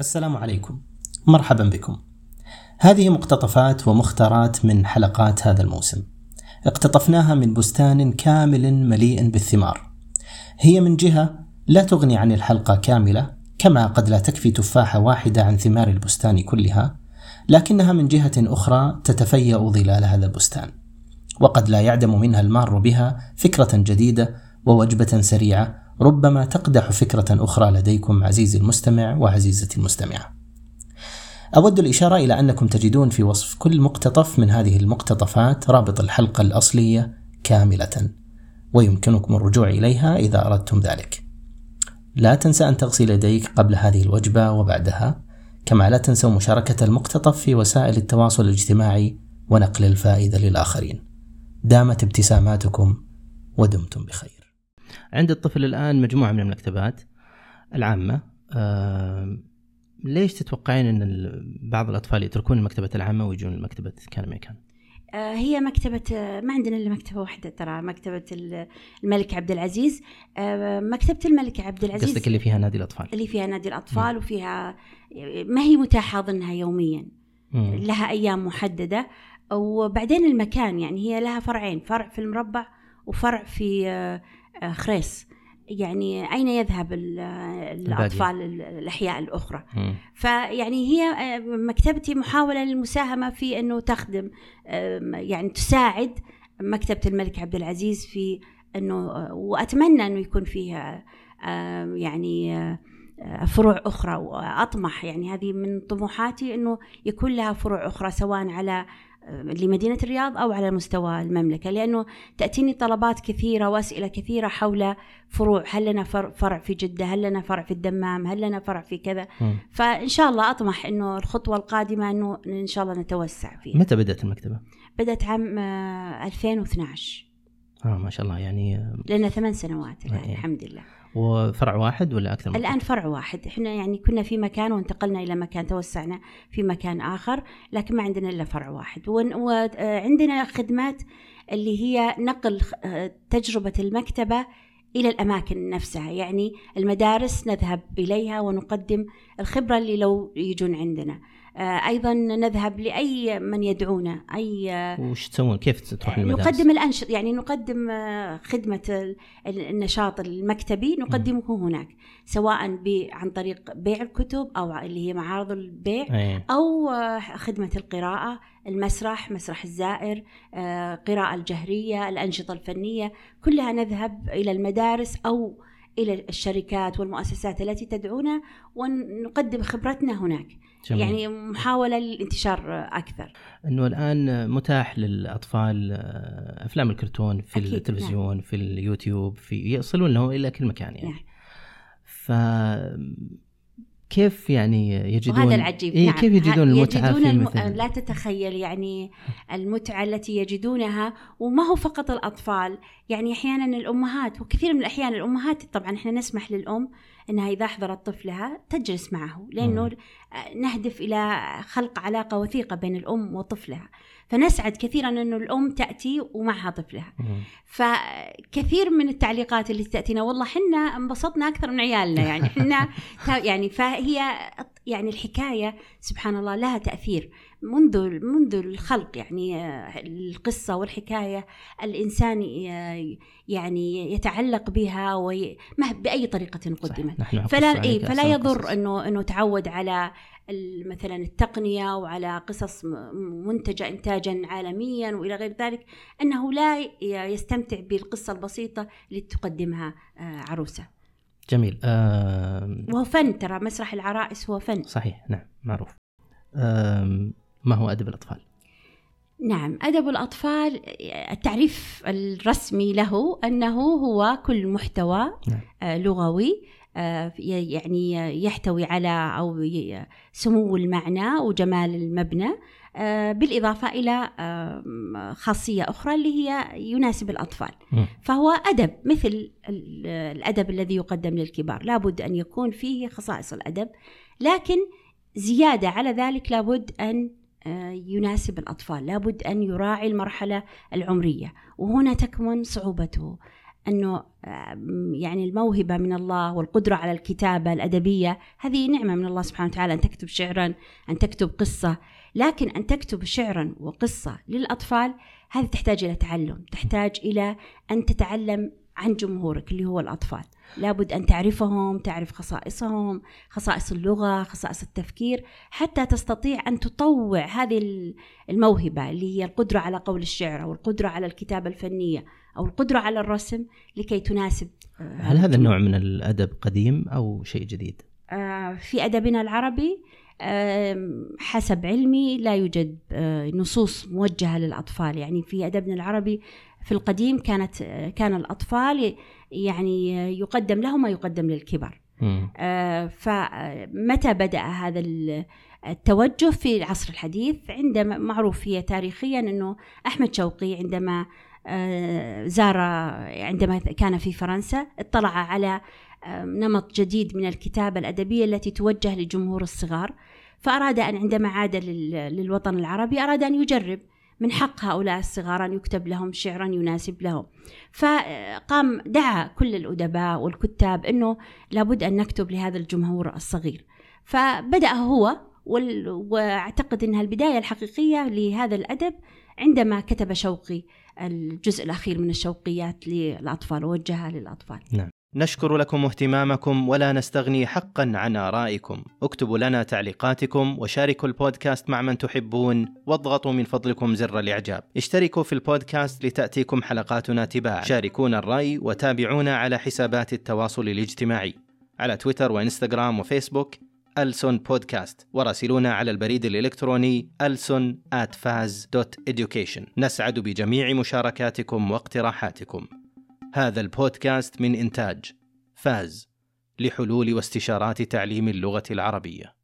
السلام عليكم. مرحبا بكم. هذه مقتطفات ومختارات من حلقات هذا الموسم. اقتطفناها من بستان كامل مليء بالثمار. هي من جهة لا تغني عن الحلقة كاملة كما قد لا تكفي تفاحة واحدة عن ثمار البستان كلها لكنها من جهة أخرى تتفيأ ظلال هذا البستان. وقد لا يعدم منها المار بها فكرة جديدة ووجبة سريعة ربما تقدح فكرة أخرى لديكم عزيزي المستمع وعزيزتي المستمعة. أود الإشارة إلى أنكم تجدون في وصف كل مقتطف من هذه المقتطفات رابط الحلقة الأصلية كاملة، ويمكنكم الرجوع إليها إذا أردتم ذلك. لا تنسى أن تغسل يديك قبل هذه الوجبة وبعدها، كما لا تنسوا مشاركة المقتطف في وسائل التواصل الاجتماعي ونقل الفائدة للآخرين. دامت ابتساماتكم ودمتم بخير. عند الطفل الآن مجموعة من المكتبات العامة آه ليش تتوقعين إن بعض الأطفال يتركون المكتبة العامة ويجون لمكتبه كان ميكان؟ آه، هي مكتبة ما عندنا إلا مكتبة واحدة ترى مكتبة الملك عبد العزيز آه، مكتبة الملك عبد العزيز قصدك اللي فيها نادي الأطفال اللي فيها نادي الأطفال م. وفيها ما هي متاحة أظنها يوميا م. لها أيام محددة وبعدين المكان يعني هي لها فرعين فرع في المربع وفرع في آه، آه، خريس. يعني أين يذهب الأطفال الأحياء الأخرى. فيعني هي آه، مكتبتي محاولة للمساهمة في أنه تخدم يعني تساعد مكتبة الملك عبد العزيز في أنه آه، وأتمنى أنه يكون فيها يعني فروع أخرى. وأطمح يعني هذه من طموحاتي أنه يكون لها فروع أخرى سواء على لمدينة الرياض أو على مستوى المملكة لأنه تأتيني طلبات كثيرة وأسئلة كثيرة حول فروع هل لنا فرع في جدة هل لنا فرع في الدمام هل لنا فرع في كذا؟ م. فإن شاء الله أطمح أنه الخطوة القادمة أنه إن شاء الله نتوسع فيها. متى بدأت المكتبة؟ بدأت عام 2012 آه ما شاء الله يعني لنا ثمان سنوات الآن الحمد لله. وفرع واحد ولا أكثر من الآن فرع واحد. إحنا يعني كنا في مكان وانتقلنا إلى مكان توسعنا في مكان آخر لكن ما عندنا إلا فرع واحد. وعندنا خدمات اللي هي نقل تجربة المكتبة إلى الأماكن نفسها. يعني المدارس نذهب إليها ونقدم الخبرة اللي لو يجون عندنا. أيضا نذهب لأي من يدعونا أي وش تسوون؟ كيف تروح المدارس؟ نقدم الانشط يعني نقدم آه، خدمة النشاط المكتبي نقدمه هناك سواء عن طريق بيع الكتب أو اللي هي معارض البيع أيه. أو آه، خدمة القراءة المسرح مسرح الزائر قراءة الجهرية الأنشطة الفنية كلها نذهب إلى المدارس أو إلى الشركات والمؤسسات التي تدعونا ونقدم خبرتنا هناك جميل. يعني محاولة للانتشار أكثر إنه الآن متاح للأطفال آه، أفلام الكرتون في أكيد. التلفزيون نعم. في اليوتيوب في يصلون له إلى كل مكان يعني نعم. ف كيف يعني يجدون وهذا العجيب إيه نعم. كيف يجدون المتعة يجدون في الم... مثل لا تتخيل يعني المتعة التي يجدونها وما هو فقط الأطفال يعني أحيانا الأمهات وكثير من الأحيان الأمهات طبعا إحنا نسمح للأم أنها إذا حضرت طفلها تجلس معه لأنه نهدف إلى خلق علاقة وثيقة بين الأم وطفلها. فنسعد كثيرا أنه الأم تأتي ومعها طفلها. فكثير من التعليقات اللي تأتينا والله حنا انبسطنا أكثر من عيالنا يعني حنا يعني فهي يعني الحكاية سبحان الله لها تأثير. منذ منذ الخلق يعني القصة والحكاية الإنسان يعني يتعلق بها وي... بأي طريقة قدمت. فلا إيه فلا يضر إنه إنه تعود على مثلا التقنية وعلى قصص منتجة إنتاجا عالميا وإلى غير ذلك أنه لا يستمتع بالقصة البسيطة اللي تقدمها آه، عروسة. جميل أه... وهو فن ترى مسرح العرائس هو فن صحيح نعم معروف أه... ما هو أدب الأطفال؟ نعم أدب الأطفال التعريف الرسمي له أنه هو كل محتوى نعم. آه، لغوي آه، يعني يحتوي على أو سمو المعنى وجمال المبنى آه، بالإضافة إلى خاصية أخرى اللي هي يناسب الأطفال. فهو أدب مثل الأدب الذي يقدم للكبار. لابد أن يكون فيه خصائص الأدب لكن زيادة على ذلك لابد أن يناسب الأطفال لابد أن يراعي المرحلة العمرية. وهنا تكمن صعوبته آم، يعني الموهبة من الله والقدرة على الكتابة الأدبية هذه نعمة من الله سبحانه وتعالى. أن تكتب شعرا أن تكتب قصة لكن أن تكتب شعرا وقصة للأطفال هذه تحتاج إلى تعلم تحتاج إلى أن تتعلم عن جمهورك اللي هو الأطفال لابد أن تعرفهم تعرف خصائصهم خصائص اللغة خصائص التفكير حتى تستطيع أن تطوع هذه الموهبة اللي هي القدرة على قول الشعر أو القدرة على الكتابة الفنية أو القدرة على الرسم لكي تناسب آه، هل هذا النوع من الأدب قديم أو شيء جديد؟ آه، في أدبنا العربي حسب علمي لا يوجد آه، نصوص موجهة للأطفال. يعني في أدبنا العربي في القديم كانت آه، كان الأطفال يعني آه، يقدم لهم ما يقدم للكبار فمتى بدأ هذا ال- التوجه في العصر الحديث؟ عندما معروف هي تاريخيا أنه أحمد شوقي عندما زار عندما كان في فرنسا اطلع على آه، نمط جديد من الكتابة الأدبية التي توجه لجمهور الصغار فأراد أن عندما عاد لل- للوطن العربي أراد أن يجرب من حق هؤلاء الصغار أن يكتب لهم شعرا يناسب لهم. فقام دعا كل الأدباء والكتاب أنه لابد أن نكتب لهذا الجمهور الصغير. فبدأ هو وال... وأعتقد إنها البداية الحقيقية لهذا الأدب عندما كتب شوقي الجزء الأخير من الشوقيات للأطفال ووجهها للأطفال. نشكر لكم اهتمامكم ولا نستغني حقا عن آرائكم. اكتبوا لنا تعليقاتكم وشاركوا البودكاست مع من تحبون واضغطوا من فضلكم زر الإعجاب. اشتركوا في البودكاست لتأتيكم حلقاتنا تباعا. شاركونا الرأي وتابعونا على حسابات التواصل الاجتماعي. على تويتر وإنستغرام وفيسبوك ألسون بودكاست. وراسلونا على البريد الإلكتروني ألسون education. نسعد بجميع مشاركاتكم واقتراحاتكم. هذا البودكاست من إنتاج فاز لحلول واستشارات تعليم اللغة العربية.